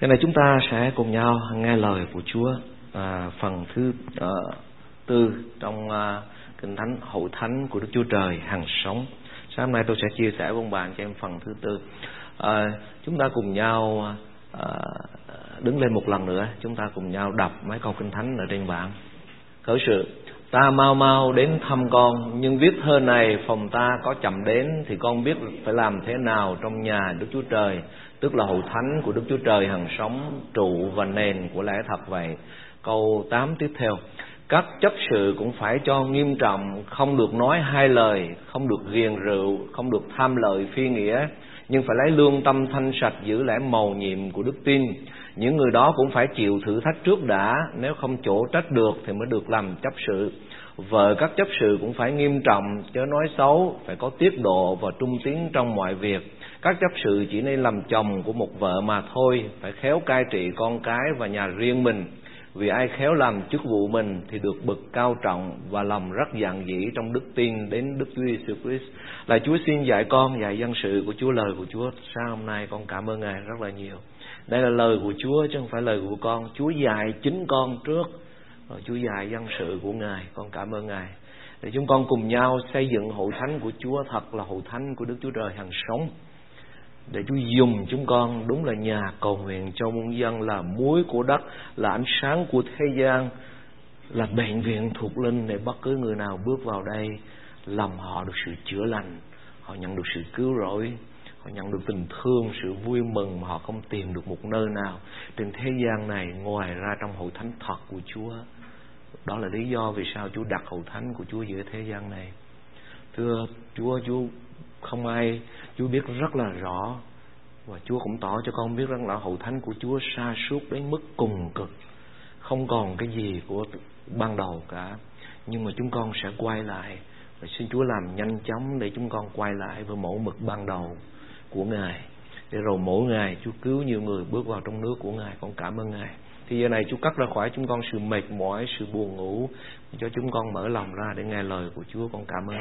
Hôm này chúng ta sẽ cùng nhau nghe lời của Chúa à, phần thứ uh, tư trong uh, kinh thánh hậu thánh của Đức Chúa Trời hằng sống. Sáng hôm nay tôi sẽ chia sẻ với ông bạn cho em phần thứ tư. À, chúng ta cùng nhau à, đứng lên một lần nữa, chúng ta cùng nhau đọc mấy câu kinh thánh ở trên bảng. Khởi sự Ta mau mau đến thăm con Nhưng viết thơ này phòng ta có chậm đến Thì con biết phải làm thế nào trong nhà Đức Chúa Trời Tức là hậu thánh của Đức Chúa Trời hằng sống, Trụ và nền của lẽ thật vậy. Câu 8 tiếp theo. Các chấp sự cũng phải cho nghiêm trọng, Không được nói hai lời, Không được ghiền rượu, Không được tham lợi phi nghĩa, Nhưng phải lấy lương tâm thanh sạch Giữ lẽ màu nhiệm của đức tin. Những người đó cũng phải chịu thử thách trước đã, nếu không chỗ trách được thì mới được làm chấp sự. Vợ các chấp sự cũng phải nghiêm trọng, chớ nói xấu, phải có tiết độ và trung tín trong mọi việc các chấp sự chỉ nên làm chồng của một vợ mà thôi, phải khéo cai trị con cái và nhà riêng mình vì ai khéo làm chức vụ mình thì được bậc cao trọng và lòng rất dạng dĩ trong đức tin đến Đức Chúa Giêsu Christ. Là Chúa xin dạy con, dạy dân sự của Chúa, lời của Chúa. Sáng hôm nay con cảm ơn Ngài rất là nhiều. Đây là lời của Chúa chứ không phải lời của con. Chúa dạy chính con trước, rồi Chúa dạy dân sự của Ngài. Con cảm ơn Ngài. Để chúng con cùng nhau xây dựng hội thánh của Chúa, thật là hội thánh của Đức Chúa Trời hằng sống để Chúa dùng chúng con đúng là nhà cầu nguyện cho muôn dân là muối của đất, là ánh sáng của thế gian, là bệnh viện thuộc linh để bất cứ người nào bước vào đây, lòng họ được sự chữa lành, họ nhận được sự cứu rỗi, họ nhận được tình thương, sự vui mừng mà họ không tìm được một nơi nào trên thế gian này ngoài ra trong hội thánh thật của Chúa. Đó là lý do vì sao Chúa đặt hội thánh của Chúa giữa thế gian này. Thưa Chúa Chúa không ai, Chúa biết rất là rõ. Và Chúa cũng tỏ cho con biết rằng là hậu thánh của Chúa sa sút đến mức cùng cực. Không còn cái gì của ban đầu cả. Nhưng mà chúng con sẽ quay lại. Và xin Chúa làm nhanh chóng để chúng con quay lại với mẫu mực ban đầu của Ngài. Để rồi mỗi ngày Chúa cứu nhiều người bước vào trong nước của Ngài. Con cảm ơn Ngài thì giờ này Chúa cắt ra khỏi chúng con sự mệt mỏi, sự buồn ngủ, cho chúng con mở lòng ra để nghe lời của Chúa. Con cảm ơn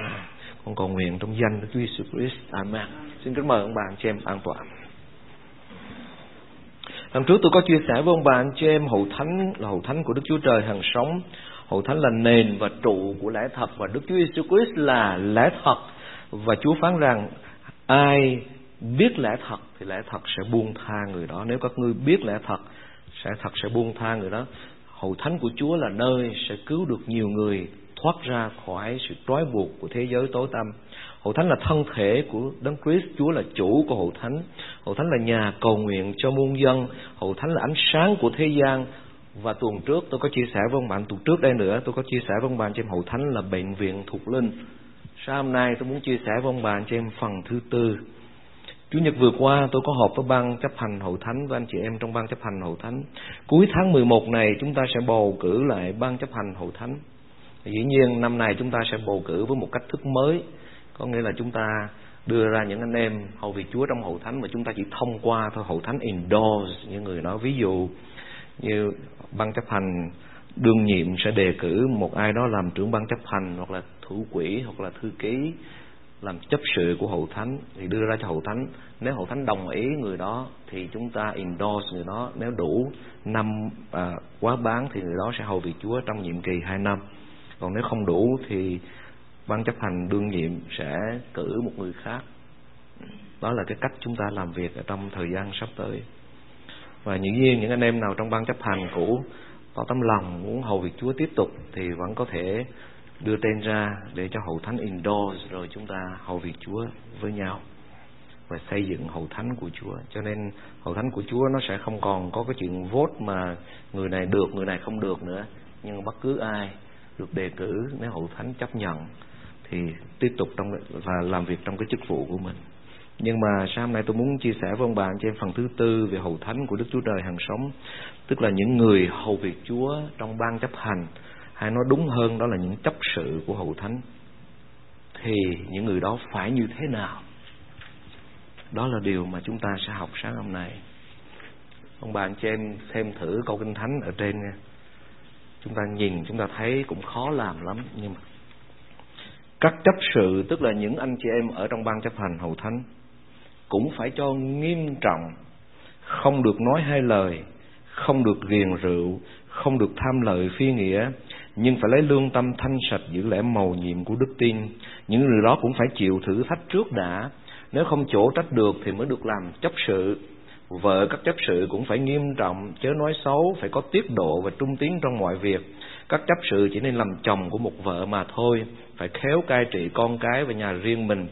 con cầu nguyện trong danh Đức Chúa Jesus Christ. Amen. Xin kính mời ông bà anh chị em an toàn. Lần trước tôi có chia sẻ với ông bà anh chị em, hậu thánh là hậu thánh của Đức Chúa Trời hằng sống. Hậu thánh là nền và trụ của lẽ thật và Đức Chúa Jesus Christ là lẽ thật. Và Chúa phán rằng, ai biết lẽ thật thì lẽ thật sẽ buông tha người đó. Nếu các ngươi biết lẽ thật sẽ thật sẽ buông tha người đó hậu thánh của Chúa là nơi sẽ cứu được nhiều người thoát ra khỏi sự trói buộc của thế giới tối tăm Hậu thánh là thân thể của Đấng Christ, Chúa là chủ của Hậu thánh. Hậu thánh là nhà cầu nguyện cho muôn dân, Hậu thánh là ánh sáng của thế gian. Và tuần trước tôi có chia sẻ với ông bạn tuần trước đây nữa, tôi có chia sẻ với ông bạn trên Hậu thánh là bệnh viện thuộc linh. Sáng hôm nay tôi muốn chia sẻ với ông bạn trên phần thứ tư. Chủ nhật vừa qua tôi có họp với ban chấp hành hội thánh, với anh chị em trong ban chấp hành hội thánh. Cuối tháng 11 này chúng ta sẽ bầu cử lại ban chấp hành hội thánh. Dĩ nhiên năm này chúng ta sẽ bầu cử với một cách thức mới có nghĩa là chúng ta đưa ra những anh em hầu việc Chúa trong hội thánh mà chúng ta chỉ thông qua thôi, hội thánh endorse như người nói ví dụ như ban chấp hành đương nhiệm sẽ đề cử một ai đó làm trưởng ban chấp hành, hoặc là thủ quỹ, hoặc là thư ký làm chấp sự của hậu thánh thì đưa ra cho hậu thánh. Nếu hậu thánh đồng ý người đó thì chúng ta endorse người đó. Nếu đủ năm à, quá bán thì người đó sẽ hầu việc Chúa trong nhiệm kỳ hai năm. Còn nếu không đủ thì ban chấp hành đương nhiệm sẽ cử một người khác. Đó là cái cách chúng ta làm việc ở trong thời gian sắp tới. Và những nhiên những anh em nào trong ban chấp hành cũ có tấm lòng muốn hầu việc Chúa tiếp tục thì vẫn có thể đưa tên ra để cho hậu thánh endorse rồi chúng ta hầu việc Chúa với nhau và xây dựng hậu thánh của Chúa. Cho nên hậu thánh của Chúa nó sẽ không còn có cái chuyện vote mà người này được, người này không được nữa. Nhưng bất cứ ai được đề cử nếu hậu thánh chấp nhận thì tiếp tục trong và làm việc trong cái chức vụ của mình. Nhưng mà sáng nay tôi muốn chia sẻ với ông bà trên phần thứ tư về hậu thánh của Đức Chúa Trời hàng sống, tức là những người hầu việc Chúa trong ban chấp hành hay nói đúng hơn, đó là những chấp sự của hầu thánh. Thì những người đó phải như thế nào? Đó là điều mà chúng ta sẽ học sáng hôm nay. Ông bà anh chị em xem thử câu kinh thánh ở trên nha. Chúng ta nhìn, chúng ta thấy cũng khó làm lắm, nhưng mà các chấp sự, tức là những anh chị em ở trong ban chấp hành hậu thánh, cũng phải cho nghiêm trọng, không được nói hai lời, không được ghiền rượu, không được tham lợi phi nghĩa nhưng phải lấy lương tâm thanh sạch giữ lẽ màu nhiệm của đức tin. Những người đó cũng phải chịu thử thách trước đã. Nếu không chỗ trách được thì mới được làm chấp sự. Vợ các chấp sự cũng phải nghiêm trọng, chớ nói xấu, phải có tiết độ và trung tín trong mọi việc. Các chấp sự chỉ nên làm chồng của một vợ mà thôi, phải khéo cai trị con cái và nhà riêng mình.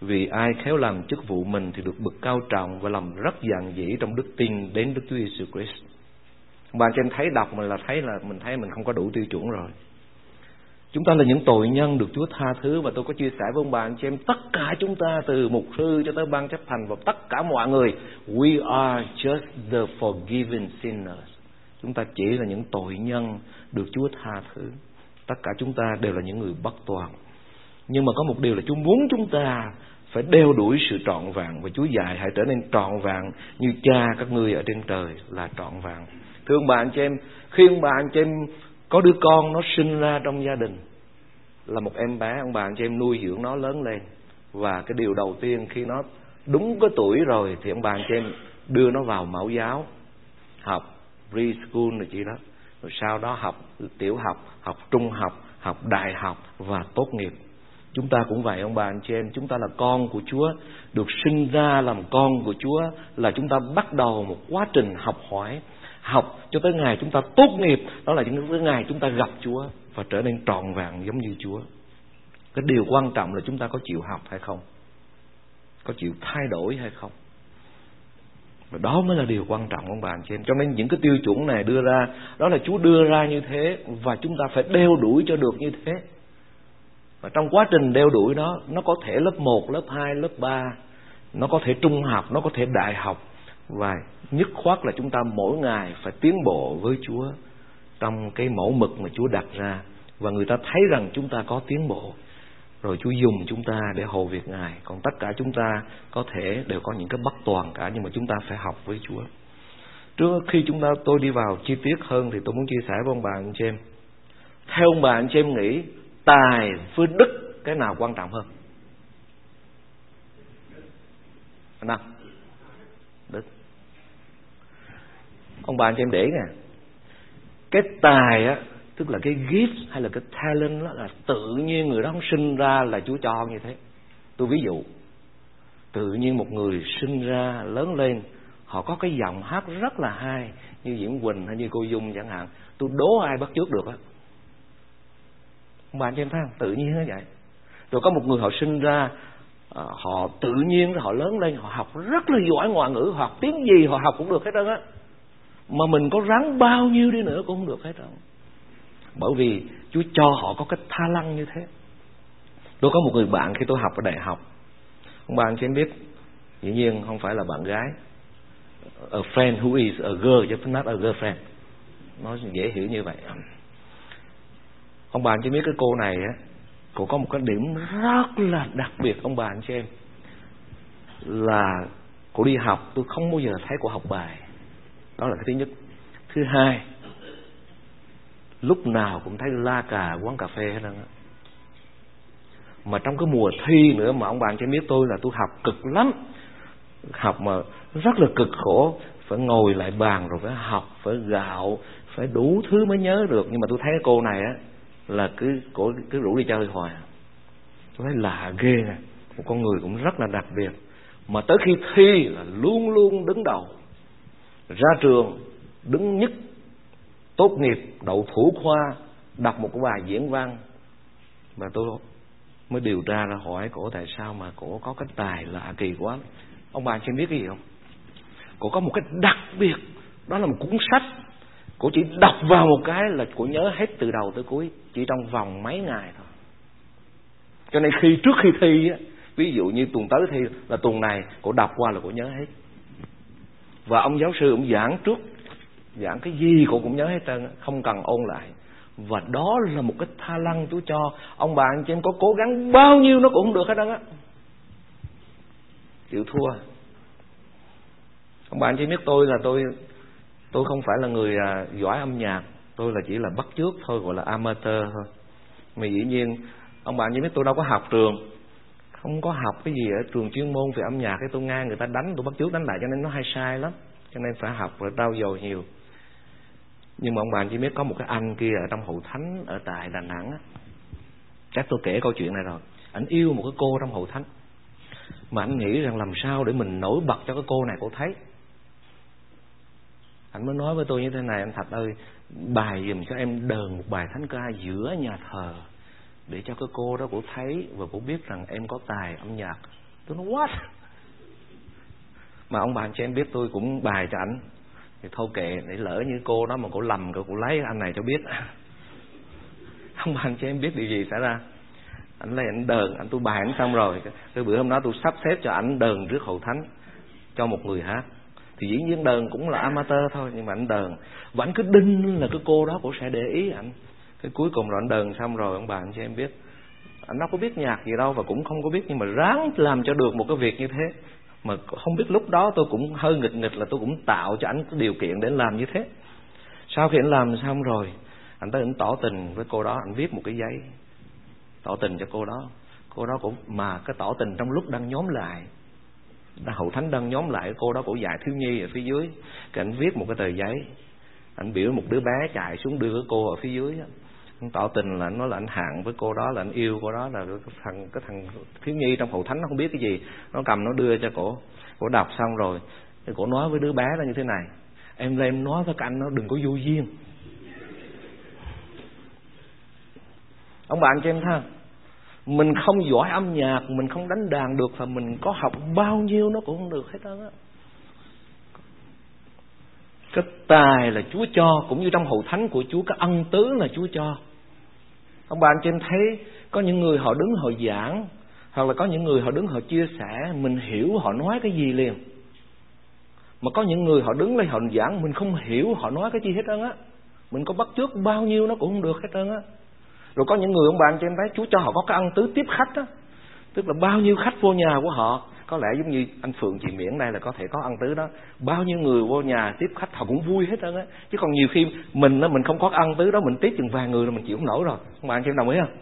Vì ai khéo làm chức vụ mình thì được bậc cao trọng và làm rất dạn dĩ trong đức tin đến Đức Chúa Giêsu Christ. Bạn cho em thấy đọc mình là thấy là mình thấy mình không có đủ tiêu chuẩn rồi. Chúng ta là những tội nhân được Chúa tha thứ và tôi có chia sẻ với ông bạn cho em, tất cả chúng ta từ mục sư cho tới ban chấp hành và tất cả mọi người, we are just the forgiven sinners. Chúng ta chỉ là những tội nhân được Chúa tha thứ. Tất cả chúng ta đều là những người bất toàn. Nhưng mà có một điều là Chúa muốn chúng ta phải đeo đuổi sự trọn vẹn và Chúa dạy hãy trở nên trọn vẹn như cha các ngươi ở trên trời là trọn vẹn. Thưa ông bạn cho em, khi ông bạn cho em có đứa con nó sinh ra trong gia đình là một em bé ông bạn cho em nuôi dưỡng nó lớn lên. Và cái điều đầu tiên khi nó đúng cái tuổi rồi thì ông bạn cho em đưa nó vào mẫu giáo học preschool rồi chị đó. Rồi sau đó học tiểu học học trung học học đại học và tốt nghiệp. Chúng ta cũng vậy ông bà anh chị em. Chúng ta là con của Chúa được sinh ra làm con của Chúa là chúng ta bắt đầu một quá trình học hỏi học cho tới ngày chúng ta tốt nghiệp đó là những cái ngày chúng ta gặp Chúa và trở nên trọn vẹn giống như Chúa. Cái điều quan trọng là chúng ta có chịu học hay không? Có chịu thay đổi hay không? Và đó mới là điều quan trọng ông bà anh chị em. Cho nên những cái tiêu chuẩn này đưa ra đó là Chúa đưa ra như thế và chúng ta phải đeo đuổi cho được như thế. Và trong quá trình đeo đuổi đó nó có thể lớp 1, lớp 2, lớp 3 nó có thể trung học nó có thể đại học và nhất khoát là chúng ta mỗi ngày phải tiến bộ với Chúa trong cái mẫu mực mà Chúa đặt ra. Và người ta thấy rằng chúng ta có tiến bộ. Rồi Chúa dùng chúng ta để hầu việc Ngài. Còn tất cả chúng ta có thể đều có những cái bất toàn cả, nhưng mà chúng ta phải học với Chúa. Trước khi chúng ta, tôi đi vào chi tiết hơn thì tôi muốn chia sẻ với ông bà, anh chị em. Theo ông bà, anh chị em nghĩ, tài với đức cái nào quan trọng hơn? Nào ông bà anh chị em để nè. Cái tài á, tức là cái gift hay là cái talent đó là tự nhiên người đó không sinh ra là Chúa cho như thế. Tôi ví dụ, tự nhiên một người sinh ra, lớn lên, họ có cái giọng hát rất là hay, như Diễm quỳnh hay như cô dung chẳng hạn, tôi đố ai bắt trước được á. Ông bạn cho em thấy không? Tự nhiên nó vậy. Rồi có một người họ sinh ra ờ, họ tự nhiên, họ lớn lên, họ học rất là giỏi ngoại ngữ học tiếng gì họ học cũng được hết trơn á mà mình có ráng bao nhiêu đi nữa cũng không được hết rồi. bởi vì Chúa cho họ có cái tha lăng như thế. Tôi có một người bạn khi tôi học ở đại học. Ông bạn cho biết, dĩ nhiên không phải là bạn gái. A friend who is a girl, chứ not a girlfriend. Nó dễ hiểu như vậy. Ông bạn anh chị biết cái cô này á, cô có một cái điểm rất là đặc biệt, ông bạn anh chị em. Là cô đi học, tôi không bao giờ thấy cô học bài đó là cái thứ nhất. Thứ hai, lúc nào cũng thấy la cà, quán cà phê hết á. Mà trong cái mùa thi nữa mà ông bạn cho biết tôi là tôi học cực lắm. Học mà rất là cực khổ. Phải ngồi lại bàn rồi phải học, phải gạo, phải đủ thứ mới nhớ được. Nhưng mà tôi thấy cái cô này á, là cứ cổ, cứ rủ đi chơi hoài. Tôi thấy lạ ghê. Nè một con người cũng rất là đặc biệt. Mà tới khi thi là luôn luôn đứng đầu ra trường, đứng nhất, tốt nghiệp, đậu thủ khoa, đọc một cái bài diễn văn. Mà tôi mới điều tra ra hỏi, cổ, tại sao mà cổ có cái tài lạ kỳ quá? Ông bà xin biết cái gì không? Cổ có một cái đặc biệt, đó là một cuốn sách. Cổ chỉ đọc vào một cái là cổ nhớ hết từ đầu tới cuối, chỉ trong vòng mấy ngày thôi. Cho nên khi trước khi thi á, ví dụ như tuần tới thi là tuần này, cổ đọc qua là cổ nhớ hết và ông giáo sư cũng giảng trước giảng cái gì cô cũng nhớ hết trơn không cần ôn lại. Và đó là một cái tha lăng chú cho. Ông bà anh chị em có cố gắng bao nhiêu nó cũng không được hết trơn á. Chịu thua. Ông bà anh chị biết tôi là tôi tôi không phải là người à, giỏi âm nhạc. Tôi là chỉ là bắt chước thôi gọi là amateur thôi. Mà dĩ nhiên ông bạn chị biết tôi đâu có học trường không có học cái gì ở trường chuyên môn về âm nhạc cái tôi nghe người ta đánh, tôi bắt chước đánh lại cho nên nó hay sai lắm. Cho nên phải học và trau dồi nhiều. Nhưng mà ông bạn chỉ biết có một cái anh kia ở trong hậu thánh ở tại đà nẵng á. Chắc tôi kể câu chuyện này rồi. Anh yêu một cái cô trong hậu thánh. Mà anh nghĩ rằng làm sao để mình nổi bật cho cái cô này cô thấy? Anh mới nói với tôi như thế này, anh thật ơi, bài dùm cho em đờn một bài thánh ca giữa nhà thờ để cho cái cô đó cô thấy và cô biết rằng em có tài âm nhạc. Tôi nói what? Mà ông bạn cho em biết tôi cũng bài cho ảnh. Thì thôi kệ để lỡ như cô đó mà cô lầm cô, cô lấy anh này cho biết. Ông bạn cho em biết điều gì xảy ra? Anh lấy ảnh đờn anh tôi bài ảnh xong rồi. Cái bữa hôm đó tôi sắp xếp cho ảnh đờn trước hậu thánh cho một người hát. Thì dĩ nhiên đờn cũng là amateur thôi nhưng mà anh đờn. Và anh cứ đinh là cái cô đó cũng sẽ để ý anh cái cuối cùng rồi anh đờn xong rồi, ông bà anh cho em biết. Anh đâu có biết nhạc gì đâu và cũng không có biết, nhưng mà ráng làm cho được một cái việc như thế. Mà không biết lúc đó tôi cũng hơi nghịch nghịch là tôi cũng tạo cho anh cái điều kiện để làm như thế. Sau khi anh làm xong rồi, anh tới anh tỏ tình với cô đó, anh viết một cái giấy tỏ tình cho cô đó. Cô đó cũng, mà cái tỏ tình trong lúc đang nhóm lại hậu thánh đang nhóm lại cô đó cũng dạy thiếu nhi ở phía dưới. Cái anh viết một cái tờ giấy, anh biểu một đứa bé chạy xuống đưa cái cô ở phía dưới anh tỏ tình là anh nói là anh hạng với cô đó, là anh yêu cô đó, là cái thằng cái thằng thiếu nhi trong hậu thánh, nó không biết cái gì. Nó cầm, nó đưa cho cổ cổ đọc xong rồi, thì cổ nói với đứa bé là như thế này. Em lên nói với cái anh nó đừng có vô duyên. Ông bạn cho em thấy mình không giỏi âm nhạc, mình không đánh đàn được và mình có học bao nhiêu nó cũng không được hết trơn á cái tài là Chúa cho, cũng như trong hậu thánh của Chúa, cái ân tứ là Chúa cho. Ông bà anh chị em thấy có những người họ đứng họ giảng, hoặc là có những người họ đứng họ chia sẻ, mình hiểu họ nói cái gì liền. Mà có những người họ đứng lên họ giảng, mình không hiểu họ nói cái gì hết trơn á. Mình có bắt trước bao nhiêu nó cũng không được hết trơn á. Rồi có những người ông bạn cho em thấy Chúa cho họ có cái ân tứ tiếp khách á. Tức là bao nhiêu khách vô nhà của họ có lẽ giống như anh Phượng chị Miễn đây là có thể có ăn tứ đó. Bao nhiêu người vô nhà tiếp khách họ cũng vui hết trơn á. Chứ còn nhiều khi mình á, mình không có ăn tứ đó, mình tiếp chừng vài người là mình chịu không nổi rồi. Các bạn chị em đồng ý không?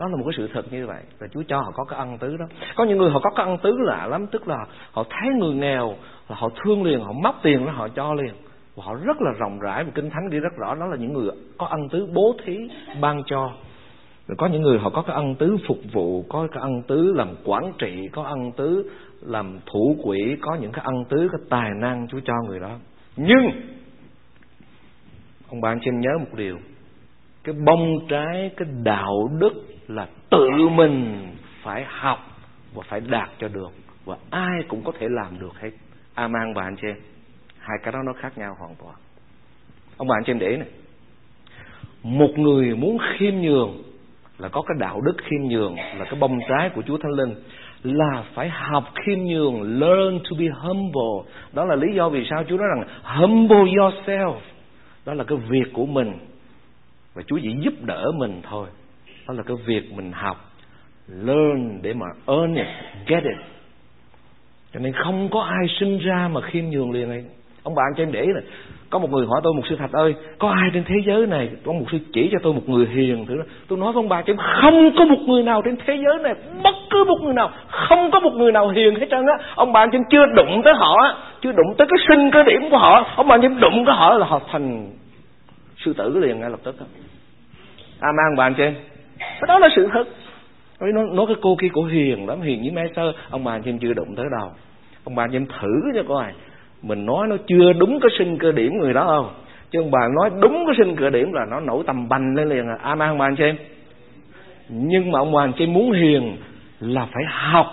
Đó là một cái sự thật như vậy. Là Chúa cho họ có cái ăn tứ đó. Có những người họ có cái ăn tứ lạ lắm, tức là họ thấy người nghèo là họ thương liền, họ móc tiền đó họ cho liền. Và họ rất là rộng rãi và kinh thánh ghi rất rõ đó là những người có ăn tứ bố thí ban cho rồi có những người họ có cái ân tứ phục vụ, có cái ân tứ làm quản trị, có ân tứ làm thủ quỹ, có những cái ân tứ, cái tài năng Chúa cho người đó. Nhưng, ông bạn xin nhớ một điều. Cái bông trái, cái đạo đức là tự mình phải học và phải đạt cho được và ai cũng có thể làm được hết. Amen bạn chị hai cái đó nó khác nhau hoàn toàn. Ông bạn trên để này. Một người muốn khiêm nhường là có cái đạo đức khiêm nhường, là cái bông trái của Chúa Thánh Linh, là phải học khiêm nhường, learn to be humble. Đó là lý do vì sao Chúa nói rằng, humble yourself. Đó là cái việc của mình. Và Chúa chỉ giúp đỡ mình thôi. Đó là cái việc mình học, learn để mà earn it, get it. Cho nên không có ai sinh ra mà khiêm nhường liền ấy ông bạn cho em để này có một người hỏi tôi một sư thạch ơi, có ai trên thế giới này có một sư chỉ cho tôi một người hiền thử tôi nói với ông bà cho em, không có một người nào trên thế giới này, bất cứ một người nào, không có một người nào hiền hết trơn á. Ông bà cho em chưa đụng tới họ chưa đụng tới cái sinh cái điểm của họ ông bà cho em đụng tới họ là họ thành sư tử liền ngay lập tức á. À mang bạn cho em. Cái đó là sự thật. Nói nói cái cô kia cổ hiền lắm, hiền với mai sơ, ông bà cho em chưa đụng tới đâu. Ông bà cho em thử cho coi mình nói nó chưa đúng cái sinh cơ điểm người đó không? Chứ ông bà nói đúng cái sinh cơ điểm là nó nổi tầm bành lên liền à. Amen ông bà anh chị em nhưng mà ông bà anh chị muốn hiền là phải học.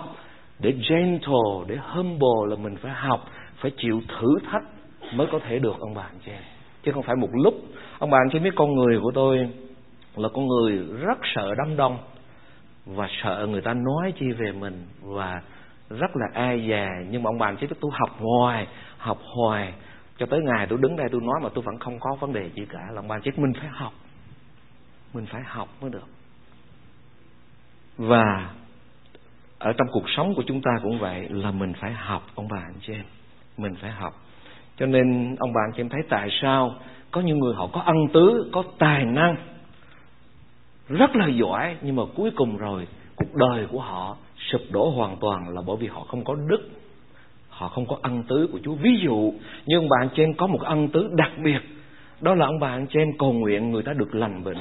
Để gentle, để humble là mình phải học. Phải chịu thử thách mới có thể được, ông bà anh chị em chứ không phải một lúc. Ông bà anh chị biết con người của tôi là con người rất sợ đám đông và sợ người ta nói chi về mình và rất là ai dè. Nhưng mà ông bà anh chị biết tôi học hoài học hoài. Cho tới ngày tôi đứng đây tôi nói mà tôi vẫn không có vấn đề gì cả. Lòng ban chết mình phải học. Mình phải học mới được. Và ở trong cuộc sống của chúng ta cũng vậy, là mình phải học ông bà anh chị em. Mình phải học. Cho nên ông bà anh chị em thấy tại sao có những người họ có ân tứ, có tài năng, rất là giỏi, nhưng mà cuối cùng rồi, cuộc đời của họ sụp đổ hoàn toàn là bởi vì họ không có đức họ không có ân tứ của Chúa. Ví dụ, như ông bà anh chị em có một ân tứ đặc biệt, đó là ông bà anh chị em cầu nguyện người ta được lành bệnh.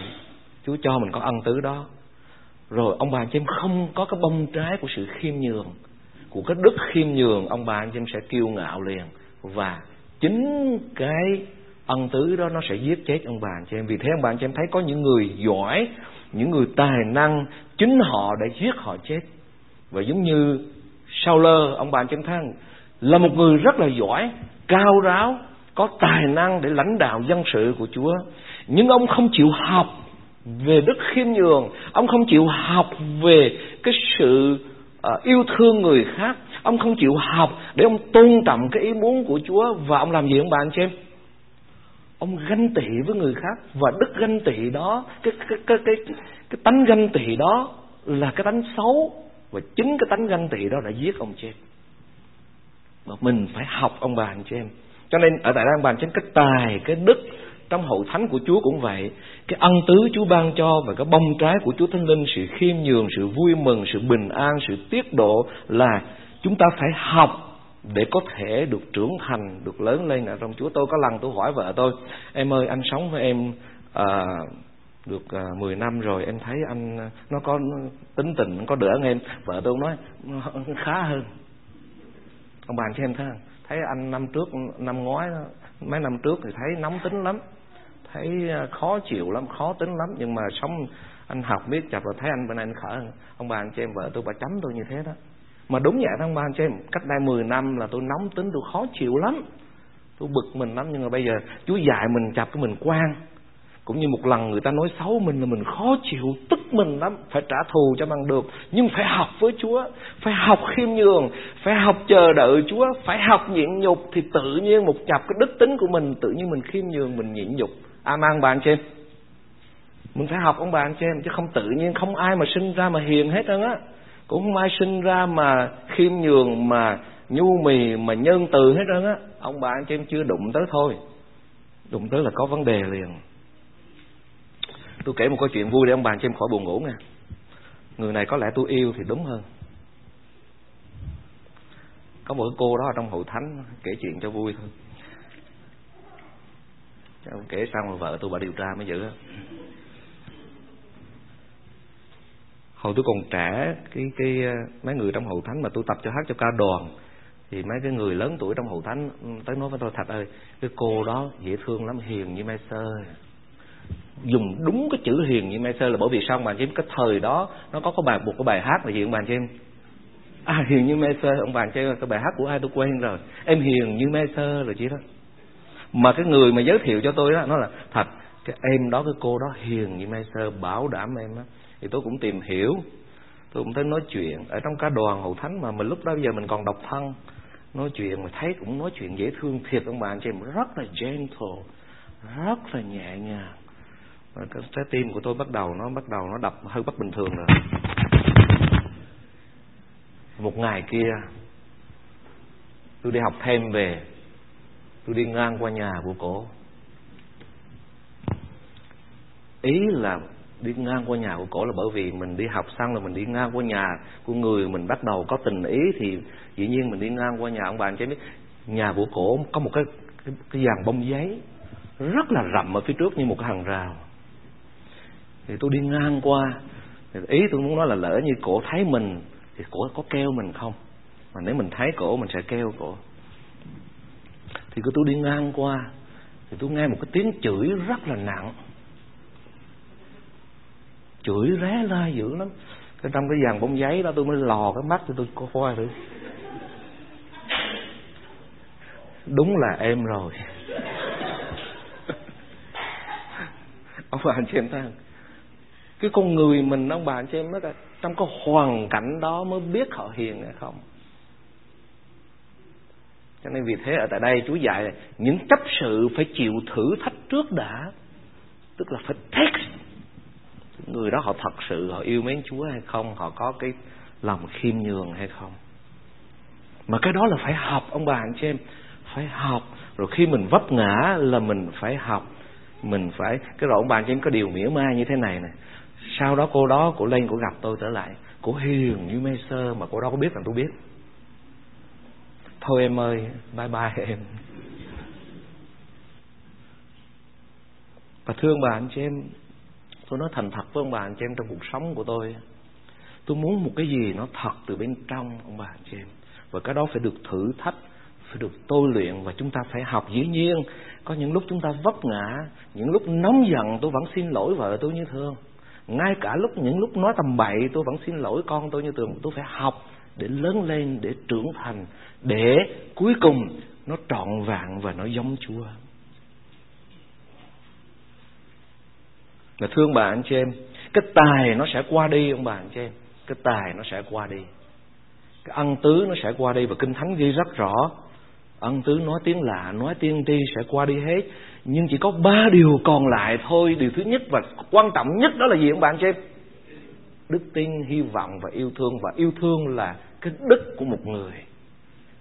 Chúa cho mình có ân tứ đó. Rồi ông bà anh chị em không có cái bông trái của sự khiêm nhường. Của cái đức khiêm nhường, ông bà anh chị em sẽ kiêu ngạo liền. Và chính cái ân tứ đó nó sẽ giết chết ông bà anh chị em vì thế ông bà anh chị em thấy có những người giỏi, những người tài năng, chính họ đã giết họ chết. Và giống như Sauler lơ ông bà anh chị em thấy là một người rất là giỏi cao ráo có tài năng để lãnh đạo dân sự của Chúa. Nhưng ông không chịu học về đức khiêm nhường ông không chịu học về cái sự uh, yêu thương người khác ông không chịu học để ông tôn trọng cái ý muốn của Chúa. Và ông làm gì ông bà anh chị em? Ông ganh tị với người khác. Và đức ganh tị đó cái cái cái cái cái tánh ganh tị đó là cái tánh xấu. Và chính cái tánh ganh tị đó đã giết ông chết mà mình phải học ông bà anh chị em. Cho nên ở tại đang bàn trên cái tài cái đức trong hậu thánh của Chúa cũng vậy. Cái ân tứ Chúa ban cho và cái bông trái của Chúa Thánh Linh sự khiêm nhường sự vui mừng sự bình an sự tiết độ là chúng ta phải học để có thể được trưởng thành được lớn lên ở trong Chúa. Tôi có lần tôi hỏi vợ tôi em ơi anh sống với em à, được à, 10 năm rồi em thấy anh à, nó có tính tình nó có đỡ hơn em? Vợ tôi nói khá hơn ông bà anh chị em thấy không thấy anh năm trước, năm ngoái mấy năm trước thì thấy nóng tính lắm. Thấy à, khó chịu lắm, khó tính lắm. Nhưng mà sống, anh học biết chập rồi thấy anh bên này anh khởi. Ông bà anh chị em vợ tôi, bà chấm tôi như thế đó. Mà đúng vậy đó, ông bà anh chị em cách đây 10 năm là tôi nóng tính, tôi khó chịu lắm. Tôi bực mình lắm, nhưng mà bây giờ chú dạy mình chập cái mình quan cũng như một lần người ta nói xấu mình là mình khó chịu, tức mình lắm. Phải trả thù cho bằng được. Nhưng phải học với Chúa. Phải học khiêm nhường. Phải học chờ đợi Chúa. Phải học nhịn nhục thì tự nhiên một chập cái đức tính của mình, tự nhiên mình khiêm nhường, mình nhịn nhục. A bà anh chị em. Mình phải học ông bà anh chị em, chứ không tự nhiên không ai mà sinh ra mà hiền hết trơn á. Cũng không ai sinh ra mà khiêm nhường, mà nhu mì, mà nhân từ hết trơn á. Ông bà anh chị em chưa đụng tới thôi. Đụng tới là có vấn đề liền tôi kể một câu chuyện vui để ông bà cho em khỏi buồn ngủ nha. Người này có lẽ tôi yêu thì đúng hơn. Có một cô đó ở trong hội thánh kể chuyện cho vui thôi. Ông kể xong rồi vợ tôi bà điều tra mới giữ hồi tôi còn trẻ, cái cái ờ, mấy người trong hậu thánh mà tôi tập cho hát cho ca đoàn, thì mấy cái người lớn tuổi trong hậu thánh tới nói với tôi thật ơi, cái cô đó dễ thương lắm, hiền như mai sơ dùng đúng cái chữ hiền như mai sơ là bởi vì sao bạn chị cái thời đó nó có cái bài, một cái bài hát là hiện bạn chị em à hiền như mai sơ ông bạn chơi cái bài hát của ai tôi quên rồi. Em hiền như mai sơ rồi chị đó. Mà cái người mà giới thiệu cho tôi đó, nó là, thật, cái em đó, cái cô đó hiền như mai sơ bảo đảm em á. Thì tôi cũng tìm hiểu, tôi cũng tới nói chuyện. Ở trong cả đoàn hậu thánh mà mình lúc đó bây giờ mình còn độc thân, nói chuyện mà thấy cũng nói chuyện dễ thương thiệt ông bạn chị em rất là gentle, rất là nhẹ nhàng và cái trái tim của tôi bắt đầu nó bắt đầu nó đập hơi bất bình thường rồi. Một ngày kia tôi đi học thêm về. Tôi đi ngang qua nhà của cổ. Ý là đi ngang qua nhà của cổ là bởi vì mình đi học xong là mình đi ngang qua nhà của người mình bắt đầu có tình ý thì dĩ nhiên mình đi ngang qua nhà ông bà anh chị biết. Nhà của cổ có một cái cái, cái dàn bông giấy rất là rậm ở phía trước như một cái hàng rào thì tôi đi ngang qua. Thì ý tôi muốn nói là lỡ như cổ thấy mình, thì cổ có kêu mình không? Mà nếu mình thấy cổ, mình sẽ kêu cổ. Thì tôi đi ngang qua, thì tôi nghe một cái tiếng chửi rất là nặng. Chửi ré la dữ lắm. Cái trong cái dàn bông giấy đó tôi mới lò cái mắt cho tôi coi thử. Đúng là em rồi. Ông bà anh chị em thấy không? Cái con người mình ông bà cho em nói trong cái hoàn cảnh đó mới biết họ hiền hay không. Cho nên vì thế ở tại đây Chúa dạy là những chấp sự phải chịu thử thách trước đã. Tức là phải test người đó họ thật sự họ yêu mến Chúa hay không? Họ có cái lòng khiêm nhường hay không? Mà cái đó là phải học, ông bà anh chị em. Phải học. Rồi khi mình vấp ngã là mình phải học. Mình phải, cái rồi ông bà anh chị em có điều mỉa mai như thế này này sau đó cô đó, cô lên cô gặp tôi trở lại. Cô hiền như mê sơ mà cô đó có biết rằng tôi biết. Thôi em ơi, bye bye em. Và thương bà anh chị em, tôi nói thành thật với ông bà anh chị em trong cuộc sống của tôi. Tôi muốn một cái gì nó thật từ bên trong ông bà anh chị em. Và cái đó phải được thử thách, phải được tôi luyện và chúng ta phải học. Dĩ nhiên, có những lúc chúng ta vấp ngã, những lúc nóng giận tôi vẫn xin lỗi vợ tôi như thương ngay cả lúc, những lúc nói tầm bậy, tôi vẫn xin lỗi con tôi như thường tôi phải học để lớn lên, để trưởng thành, để cuối cùng nó trọn vẹn và nó giống Chúa. Là thương bà anh chị em, cái tài nó sẽ qua đi, ông bà anh chị em. Cái tài nó sẽ qua đi. Cái ân tứ nó sẽ qua đi và kinh thánh ghi rất rõ ân tứ nói tiếng lạ, nói tiên tri sẽ qua đi hết. Nhưng chỉ có ba điều còn lại thôi. Điều thứ nhất và quan trọng nhất đó là gì ông bạn chị đức tin, hy vọng và yêu thương. Và yêu thương là cái đức của một người.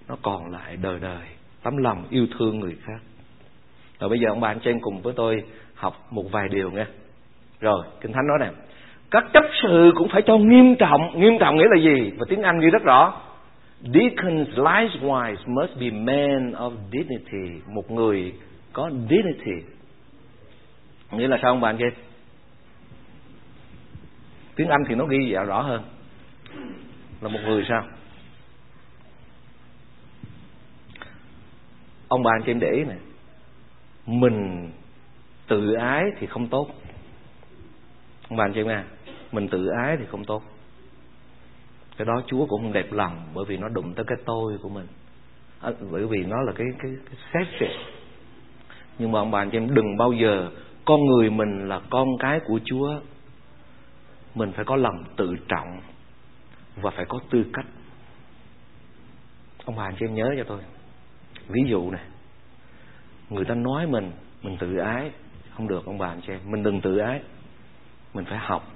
Nó còn lại đời đời. Tấm lòng yêu thương người khác. Rồi bây giờ ông bà anh chị em cùng với tôi học một vài điều nghe rồi, kinh thánh nói nè. Các chấp sự cũng phải cho nghiêm trọng. Nghiêm trọng nghĩa là gì? Và tiếng anh ghi rất rõ deacons likewise must be men of dignity, một người có dignity. Nghĩa là sao ông bạn kia tiếng anh thì nó ghi dạ rõ hơn. Là một người sao? Ông bà anh chị em để ý này mình tự ái thì không tốt. Ông bà anh chị em nghe. Mình tự ái thì không tốt cái đó Chúa cũng không đẹp lòng bởi vì nó đụng tới cái tôi của mình. À, bởi vì nó là cái cái, cái xét xịt nhưng mà ông bà anh chị em đừng bao giờ con người mình là con cái của Chúa. Mình phải có lòng tự trọng và phải có tư cách. Ông bà anh chị em nhớ cho tôi. Ví dụ này người ta nói mình mình tự ái. Không được ông bà anh chị em mình đừng tự ái. Mình phải học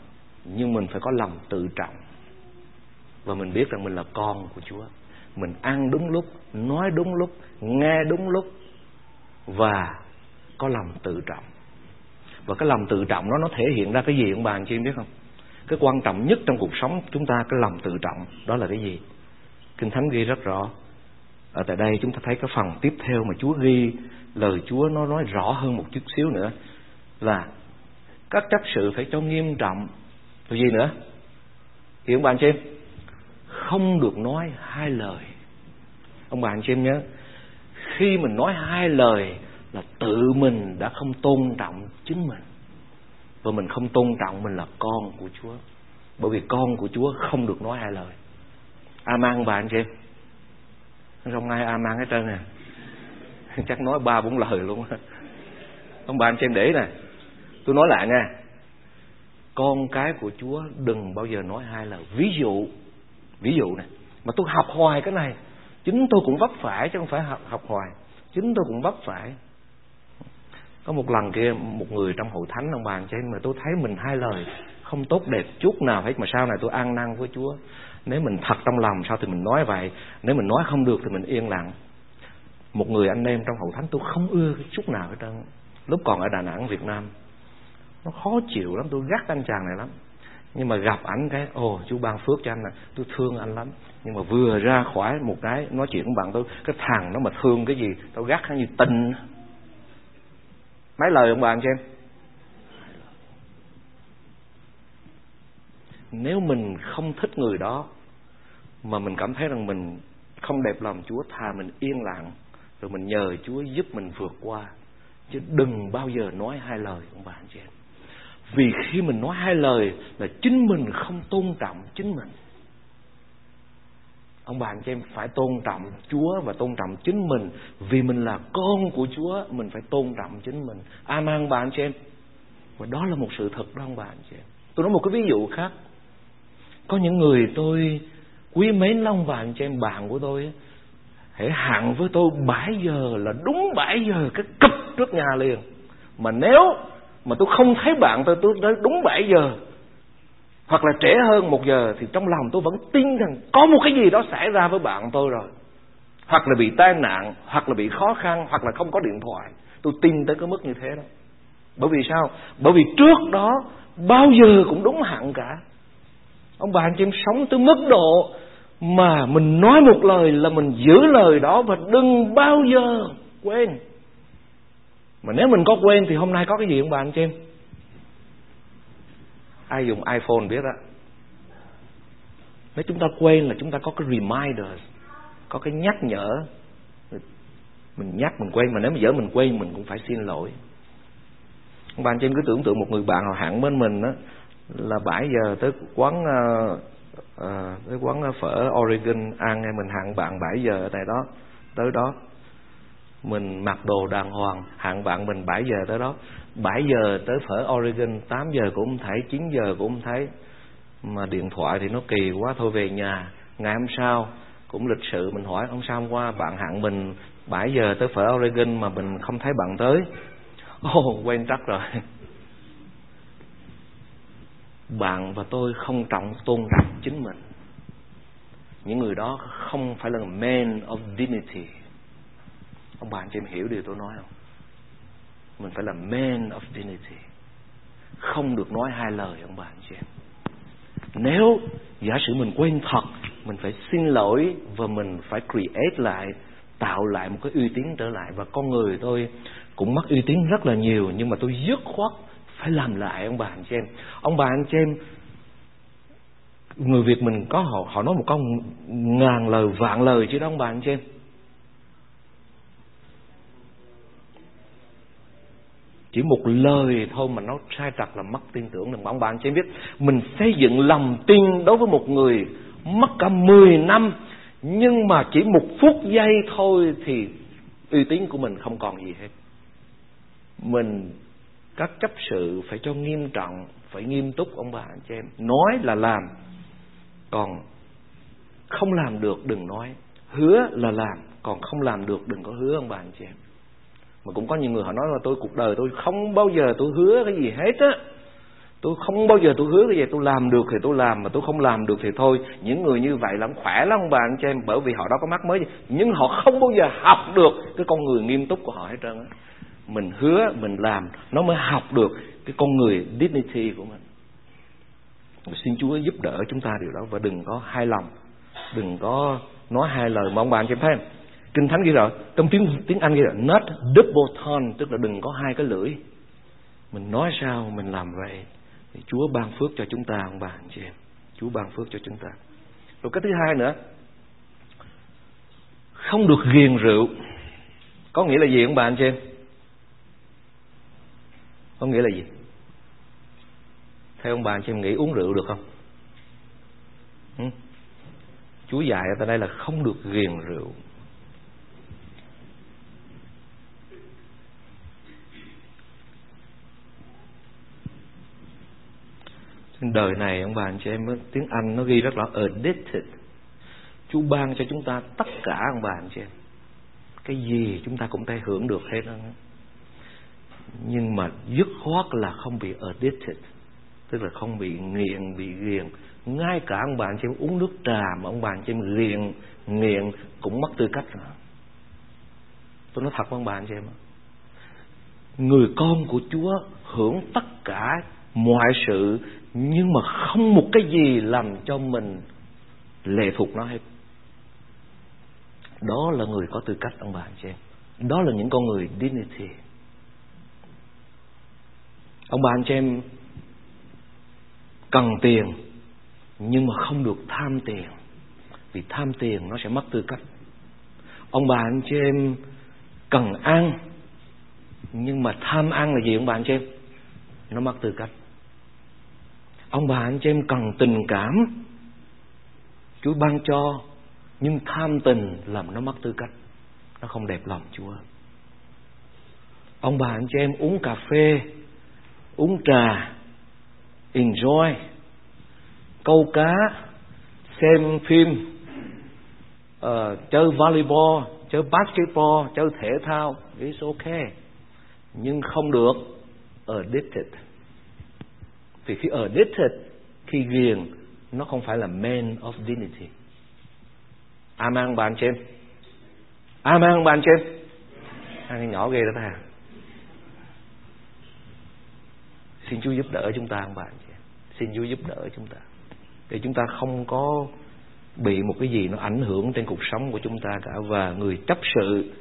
nhưng mình phải có lòng tự trọng và mình biết rằng mình là con của Chúa. Mình ăn đúng lúc, nói đúng lúc, nghe đúng lúc và có lòng tự trọng. Và cái lòng tự trọng đó nó thể hiện ra cái gì ông bà anh chị biết không? Cái quan trọng nhất trong cuộc sống chúng ta, cái lòng tự trọng, đó là cái gì? Kinh thánh ghi rất rõ. Ở tại đây chúng ta thấy cái phần tiếp theo mà Chúa ghi, lời Chúa nó nói rõ hơn một chút xíu nữa, là các chấp sự phải cho nghiêm trọng. Rồi gì nữa? Hiểu bạn bà anh chị không được nói hai lời. Ông bà anh chị em nhớ, khi mình nói hai lời là tự mình đã không tôn trọng chính mình. Và mình không tôn trọng mình là con của Chúa. Bởi vì con của Chúa không được nói hai lời. Aman bà anh chị em, không ai Aman hết trơn nè à. chắc nói ba bốn lời luôn ông bà anh chị em để nè, tôi nói lại nha. Con cái của Chúa đừng bao giờ nói hai lời. Ví dụ ví dụ này mà tôi học hoài cái này chính tôi cũng vấp phải chứ không phải học, học hoài. Chính tôi cũng vấp phải. Có một lần kia một người trong hội thánh ông bàn cho em mà tôi thấy mình hai lời không tốt đẹp chút nào hết mà sau này tôi ăn năn với Chúa. Nếu mình thật trong lòng sao thì mình nói vậy? Nếu mình nói không được thì mình yên lặng. Một người anh em trong hội thánh tôi không ưa cái chút nào hết trơn. Lúc còn ở Đà Nẵng Việt Nam nó khó chịu lắm tôi gắt anh chàng này lắm nhưng mà gặp ảnh cái, ồ, chú ban phước cho anh nè, tôi thương anh lắm. Nhưng mà vừa ra khỏi một cái, nói chuyện với bạn tôi, cái thằng nó mà thương cái gì, tao gắt hay như tình. Mấy lời ông bạn cho em? Nếu mình không thích người đó, mà mình cảm thấy rằng mình không đẹp lòng, Chúa thà mình yên lặng, rồi mình nhờ Chúa giúp mình vượt qua. Chứ đừng bao giờ nói hai lời, ông bạn chị em vì khi mình nói hai lời là chính mình không tôn trọng chính mình. Ông bà anh chị em phải tôn trọng Chúa và tôn trọng chính mình. Vì mình là con của Chúa, mình phải tôn trọng chính mình. Amen bà anh chị em. Và đó là một sự thật đó, ông bà anh chị em. Tôi nói một cái ví dụ khác. Có những người tôi, quý mến lắm bà anh chị em, bạn của tôi hãy hạn với tôi 7 giờ là đúng 7 giờ, cái cập trước nhà liền. Mà nếu mà tôi không thấy bạn tôi tôi tới đúng 7 giờ. Hoặc là trễ hơn một giờ, thì trong lòng tôi vẫn tin rằng có một cái gì đó xảy ra với bạn tôi rồi. Hoặc là bị tai nạn, hoặc là bị khó khăn, hoặc là không có điện thoại. Tôi tin tới cái mức như thế đó. Bởi vì sao? Bởi vì trước đó, bao giờ cũng đúng hạn cả. Ông bà anh chị em sống tới mức độ mà mình nói một lời là mình giữ lời đó và đừng bao giờ quên mà nếu mình có quên thì hôm nay có cái gì không bà anh chị em ai dùng iPhone biết đó nếu chúng ta quên là chúng ta có cái reminder có cái nhắc nhở. Mình nhắc mình quên mà nếu mà dở mình quên mình cũng phải xin lỗi. Ông bạn trên cứ tưởng tượng một người bạn họ hẳn bên mình đó là 7 giờ tới quán uh, uh, tới quán phở Oregon ăn hay mình hẹn bạn 7 giờ ở tại đó tới đó mình mặc đồ đàng hoàng hạng bạn mình 7 giờ tới đó. 7 giờ tới phở Oregon 8 giờ cũng không thấy 9 giờ cũng không thấy. Mà điện thoại thì nó kỳ quá thôi về nhà. Ngày hôm sau cũng lịch sự mình hỏi ông sao hôm qua bạn hạng mình 7 giờ tới phở Oregon mà mình không thấy bạn tới? Ồ oh, quen chắc rồi. Bạn và tôi không trọng tôn trọng chính mình. Những người đó không phải là man of dignity ông bạn cho em hiểu điều tôi nói không? Mình phải là man of dignity. Không được nói hai lời, ông bạn chị em. Nếu giả sử mình quên thật, mình phải xin lỗi và mình phải create lại, tạo lại một cái uy tín trở lại. Và con người tôi cũng mất uy tín rất là nhiều, nhưng mà tôi dứt khoát phải làm lại, ông bà anh chị em. Ông bà anh chị em, người việt mình có, họ họ nói một câu ngàn lời, vạn lời chứ đó, ông bà anh chị em. Chỉ một lời thôi mà nó sai trật là mất tin tưởng đừng bảo bạn chỉ biết, mình xây dựng lòng tin đối với một người mất cả 10 năm, nhưng mà chỉ một phút giây thôi thì uy tín của mình không còn gì hết. Mình các chấp sự phải cho nghiêm trọng, phải nghiêm túc, ông bà anh chị em. Nói là làm, còn không làm được đừng nói. Hứa là làm, còn không làm được đừng có hứa, ông bà anh chị em mà cũng có nhiều người họ nói là tôi cuộc đời tôi không bao giờ tôi hứa cái gì hết á. Tôi không bao giờ tôi hứa cái gì, tôi làm được thì tôi làm, mà tôi không làm được thì thôi. Những người như vậy là khỏe lắm, ông bà anh chị em, bởi vì họ đó có mắt mới nhưng họ không bao giờ học được cái con người nghiêm túc của họ hết trơn á. Mình hứa, mình làm, nó mới học được cái con người dignity của mình. Xin Chúa giúp đỡ chúng ta điều đó và đừng có hai lòng. Đừng có nói hai lời mà ông bà anh chị em thấy không? Kinh thánh ghi rồi trong tiếng tiếng anh ghi rồi not double tongue tức là đừng có hai cái lưỡi. Mình nói sao mình làm vậy? Thì Chúa ban phước cho chúng ta, ông bà, anh chị em. Chúa ban phước cho chúng ta. Rồi cái thứ hai nữa, không được ghiền rượu. Có nghĩa là gì, ông bà, anh chị em? Có nghĩa là gì? Theo ông bà, anh chị em nghĩ uống rượu được không? Ừ? Chúa dạy ở tại đây là không được ghiền rượu. Đời này, ông bà anh chị em tiếng Anh nó ghi rất là addicted. Chúa ban cho chúng ta tất cả, ông bà anh chị em. Cái gì chúng ta cũng thể hưởng được hết đó. Nhưng mà dứt khoát là không bị addicted, tức là không bị nghiện, bị ghiền. Ngay cả ông bà anh chị em uống nước trà mà ông bà anh chị em ghiền, nghiện cũng mất tư cách rồi tôi nói thật với ông bà anh chị em người con của Chúa hưởng tất cả mọi sự nhưng mà không một cái gì làm cho mình lệ thuộc nó hết. Đó là người có tư cách, ông bà anh chị em. Đó là những con người dignity. Ông bà anh chị em cần tiền, nhưng mà không được tham tiền, vì tham tiền nó sẽ mất tư cách. Ông bà anh chị em cần ăn, nhưng mà tham ăn là gì ông bà anh chị em? Nó mất tư cách ông bà anh chị em cần tình cảm. Chúa ban cho nhưng tham tình làm nó mất tư cách. Nó không đẹp lòng Chúa. Ông bà anh chị em uống cà phê uống trà enjoy. Câu cá xem phim uh, chơi volleyball chơi basketball chơi thể thao it's okay. Nhưng không được addicted vì khi ở đích thực, khi ghiền, nó không phải là man of dignity. Amen bạn chị em. Amen bạn chị em. Ăn nhỏ ghê đó ta. Xin Chúa giúp đỡ chúng ta bạn chị xin Chúa giúp đỡ chúng ta. Để chúng ta không có bị một cái gì nó ảnh hưởng trên cuộc sống của chúng ta cả. Và người chấp sự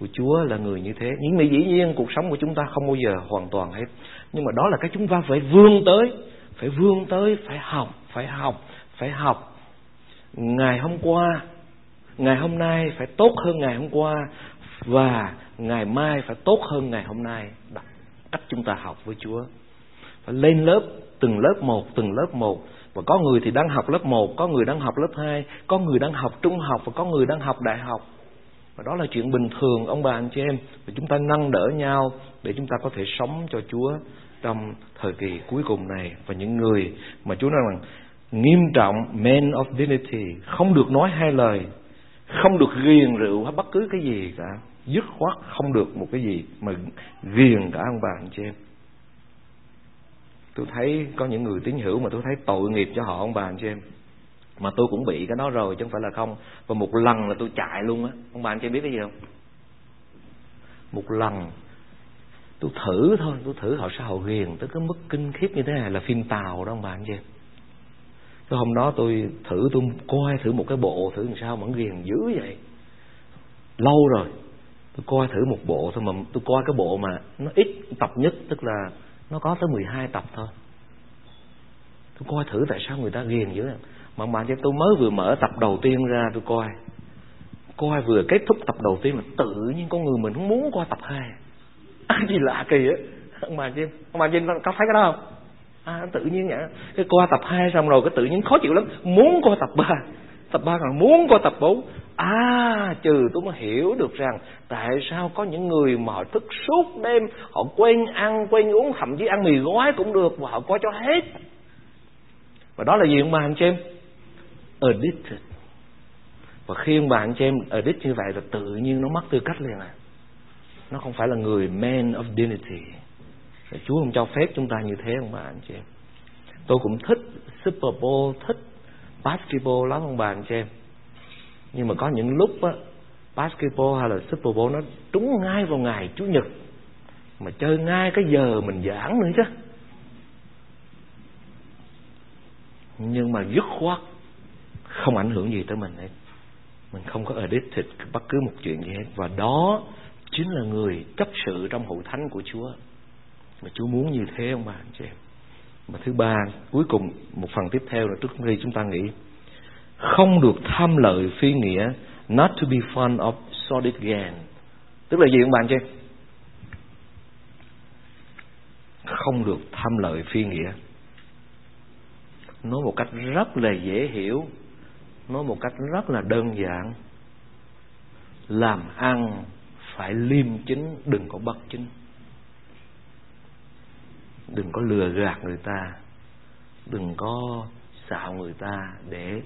của Chúa là người như thế. Nhưng mà dĩ nhiên cuộc sống của chúng ta không bao giờ hoàn toàn hết. Nhưng mà đó là cái chúng ta phải vươn tới, phải vươn tới, phải học, phải học, phải học. Ngày hôm qua, ngày hôm nay phải tốt hơn ngày hôm qua và ngày mai phải tốt hơn ngày hôm nay. Đó, cách chúng ta học với Chúa. Phải lên lớp từng lớp một, từng lớp một và có người thì đang học lớp 1, có người đang học lớp 2, có người đang học trung học và có người đang học đại học. Và đó là chuyện bình thường, ông bà, anh chị em. Và chúng ta nâng đỡ nhau để chúng ta có thể sống cho Chúa trong thời kỳ cuối cùng này. Và những người mà Chúa nói rằng, nghiêm trọng, men of dignity, không được nói hai lời, không được ghiền rượu hay bất cứ cái gì cả, dứt khoát không được một cái gì mà ghiền cả ông bà, anh chị em tôi thấy có những người tín hữu mà tôi thấy tội nghiệp cho họ, ông bà, anh chị em mà tôi cũng bị cái đó rồi, chứ không phải là không. Và một lần là tôi chạy luôn á. Ông bà anh chị biết cái gì không? Một lần, tôi thử thôi, tôi thử họ sao họ ghiền tới cái mức kinh khiếp như thế này là phim tàu đó ông bà anh chị cái hôm đó tôi thử, tôi coi thử một cái bộ, thử làm sao mà ghiền dữ vậy. Lâu rồi, tôi coi thử một bộ thôi mà tôi coi cái bộ mà nó ít tập nhất, tức là nó có tới 12 tập thôi. Tôi coi thử tại sao người ta ghiền dữ vậy mà bạn cho tôi mới vừa mở tập đầu tiên ra tôi coi. Coi vừa kết thúc tập đầu tiên mà tự nhiên con người mình không muốn coi tập hai. À, gì lạ kỳ á. Ông bà chim ông bà chim có thấy cái đó không? À tự nhiên nhỉ cái coi tập hai xong rồi cái tự nhiên khó chịu lắm. Muốn coi tập ba. Tập ba còn muốn coi tập bốn. À trừ tôi mới hiểu được rằng tại sao có những người mà họ thức suốt đêm họ quên ăn quên uống thậm chí ăn mì gói cũng được và họ coi cho hết. Và đó là gì ông bà anh chị em? Addicted. Và khi ông bà anh chị em addict như vậy là tự nhiên nó mất tư cách liền à. Nó không phải là người man of dignity. Chúa không cho phép chúng ta như thế, ông bà anh chị em. Tôi cũng thích Super Bowl, thích basketball lắm, ông bà anh chị em. Nhưng mà có những lúc á, basketball hay là Super Bowl nó trúng ngay vào ngày Chủ nhật. Mà chơi ngay cái giờ mình giảng nữa chứ. Nhưng mà dứt khoát không ảnh hưởng gì tới mình hết. Mình không có addicted bất cứ một chuyện gì hết. Và đó chính là người chấp sự trong hội thánh của Chúa. Mà Chúa muốn như thế ông bà, anh chị em. Mà thứ ba, cuối cùng, một phần tiếp theo là trước khi chúng ta nghĩ không được tham lợi phi nghĩa, not to be fond of sordid gain. Tức là gì ông bạn em? Không được tham lợi phi nghĩa. Nói một cách rất là dễ hiểu nói một cách rất là đơn giản. Làm ăn phải liêm chính, đừng có bất chính. Đừng có lừa gạt người ta. Đừng có xạo người ta để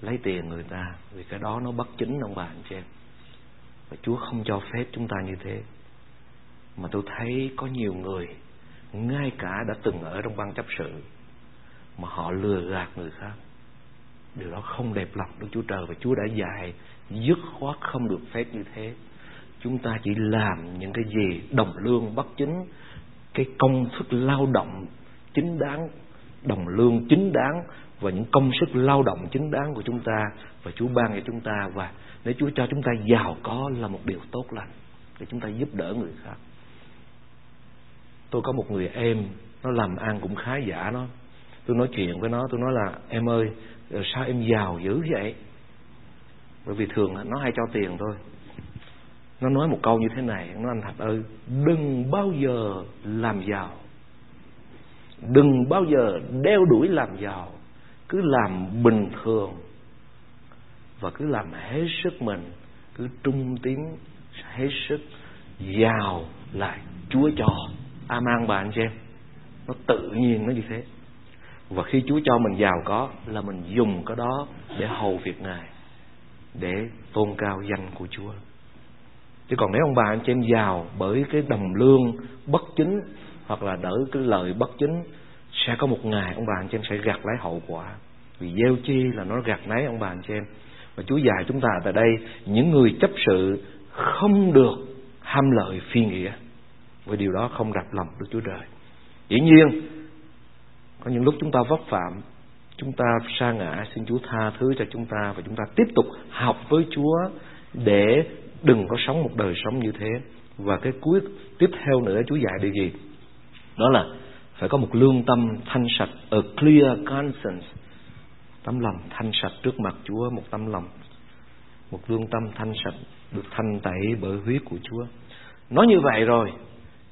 lấy tiền người ta. Vì cái đó nó bất chính, ông bà anh chị em. Và Chúa không cho phép chúng ta như thế. Mà tôi thấy có nhiều người, ngay cả đã từng ở trong ban chấp sự, mà họ lừa gạt người khác điều đó không đẹp lòng Đức Chúa Trời và Chúa đã dạy dứt khoát không được phép như thế chúng ta chỉ làm những cái gì đồng lương bất chính, cái công sức lao động chính đáng, đồng lương chính đáng và những công sức lao động chính đáng của chúng ta và Chúa ban cho chúng ta và để Chúa cho chúng ta giàu có là một điều tốt lành để chúng ta giúp đỡ người khác. Tôi có một người em, nó làm ăn cũng khá giả nó. Tôi nói chuyện với nó, tôi nói là, em ơi sao em giàu dữ vậy? Bởi vì thường nó hay cho tiền thôi. Nó nói một câu như thế này, nó anh Thạch ơi, đừng bao giờ làm giàu. Đừng bao giờ đeo đuổi làm giàu cứ làm bình thường và cứ làm hết sức mình cứ trung tín hết sức giàu lại Chúa cho Aman bà anh chị em nó tự nhiên nó như thế và khi Chúa cho mình giàu có, là mình dùng cái đó để hầu việc Ngài, để tôn cao danh của Chúa. Chứ còn nếu ông bà anh chị em giàu bởi cái đồng lương bất chính, hoặc là đỡ cái lời bất chính, sẽ có một ngày ông bà anh chị em sẽ gặt lấy hậu quả. Vì gieo chi là nó gặt nấy ông bà anh chị em. Và Chúa dạy chúng ta tại đây, những người chấp sự không được ham lợi phi nghĩa. Với điều đó không đặt lòng Đức Chúa Trời. Dĩ nhiên có những lúc chúng ta vấp phạm, chúng ta sa ngã, xin Chúa tha thứ cho chúng ta và chúng ta tiếp tục học với Chúa để đừng có sống một đời sống như thế. Và cái cuối, tiếp theo nữa Chúa dạy điều gì? Đó là phải có một lương tâm thanh sạch, a clear conscience, tấm lòng thanh sạch trước mặt Chúa, một tấm lòng, một lương tâm thanh sạch được thanh tẩy bởi huyết của Chúa. Nói như vậy rồi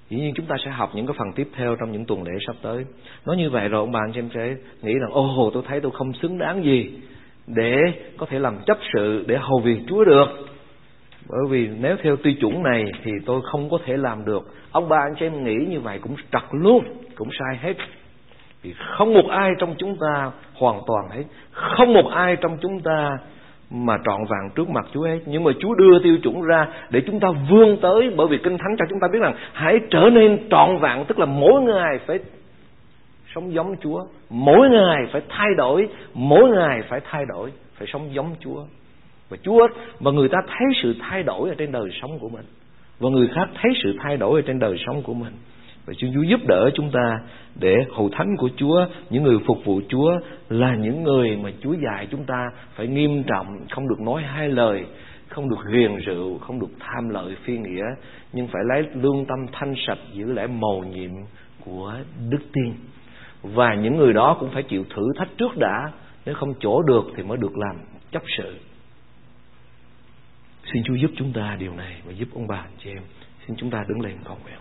dĩ nhiên chúng ta sẽ học những cái phần tiếp theo trong những tuần lễ sắp tới. Nói như vậy rồi ông bà anh em sẽ nghĩ rằng ô hồ tôi thấy tôi không xứng đáng gì để có thể làm chấp sự để hầu việc Chúa được. Bởi vì nếu theo tiêu chuẩn này thì tôi không có thể làm được. Ông bà anh chị em nghĩ như vậy cũng trật luôn, cũng sai hết. Vì không một ai trong chúng ta hoàn toàn hết. Không một ai trong chúng ta mà trọn vẹn trước mặt Chúa ấy nhưng mà Chúa đưa tiêu chuẩn ra để chúng ta vươn tới, bởi vì kinh thánh cho chúng ta biết rằng hãy trở nên trọn vẹn tức là mỗi ngày phải sống giống Chúa. Mỗi ngày phải thay đổi, mỗi ngày phải thay đổi, phải sống giống Chúa. Và Chúa, và người ta thấy sự thay đổi ở trên đời sống của mình. Và người khác thấy sự thay đổi ở trên đời sống của mình và Chúa Chúa giúp đỡ chúng ta để hầu thánh của Chúa, những người phục vụ Chúa là những người mà Chúa dạy chúng ta phải nghiêm trọng, không được nói hai lời, không được ghiền rượu, không được tham lợi phi nghĩa, nhưng phải lấy lương tâm thanh sạch giữ lẽ mầu nhiệm của đức tin. Và những người đó cũng phải chịu thử thách trước đã, nếu không chỗ được thì mới được làm chấp sự. Xin Chúa giúp chúng ta điều này và giúp ông bà chị em. Xin chúng ta đứng lên cầu nguyện.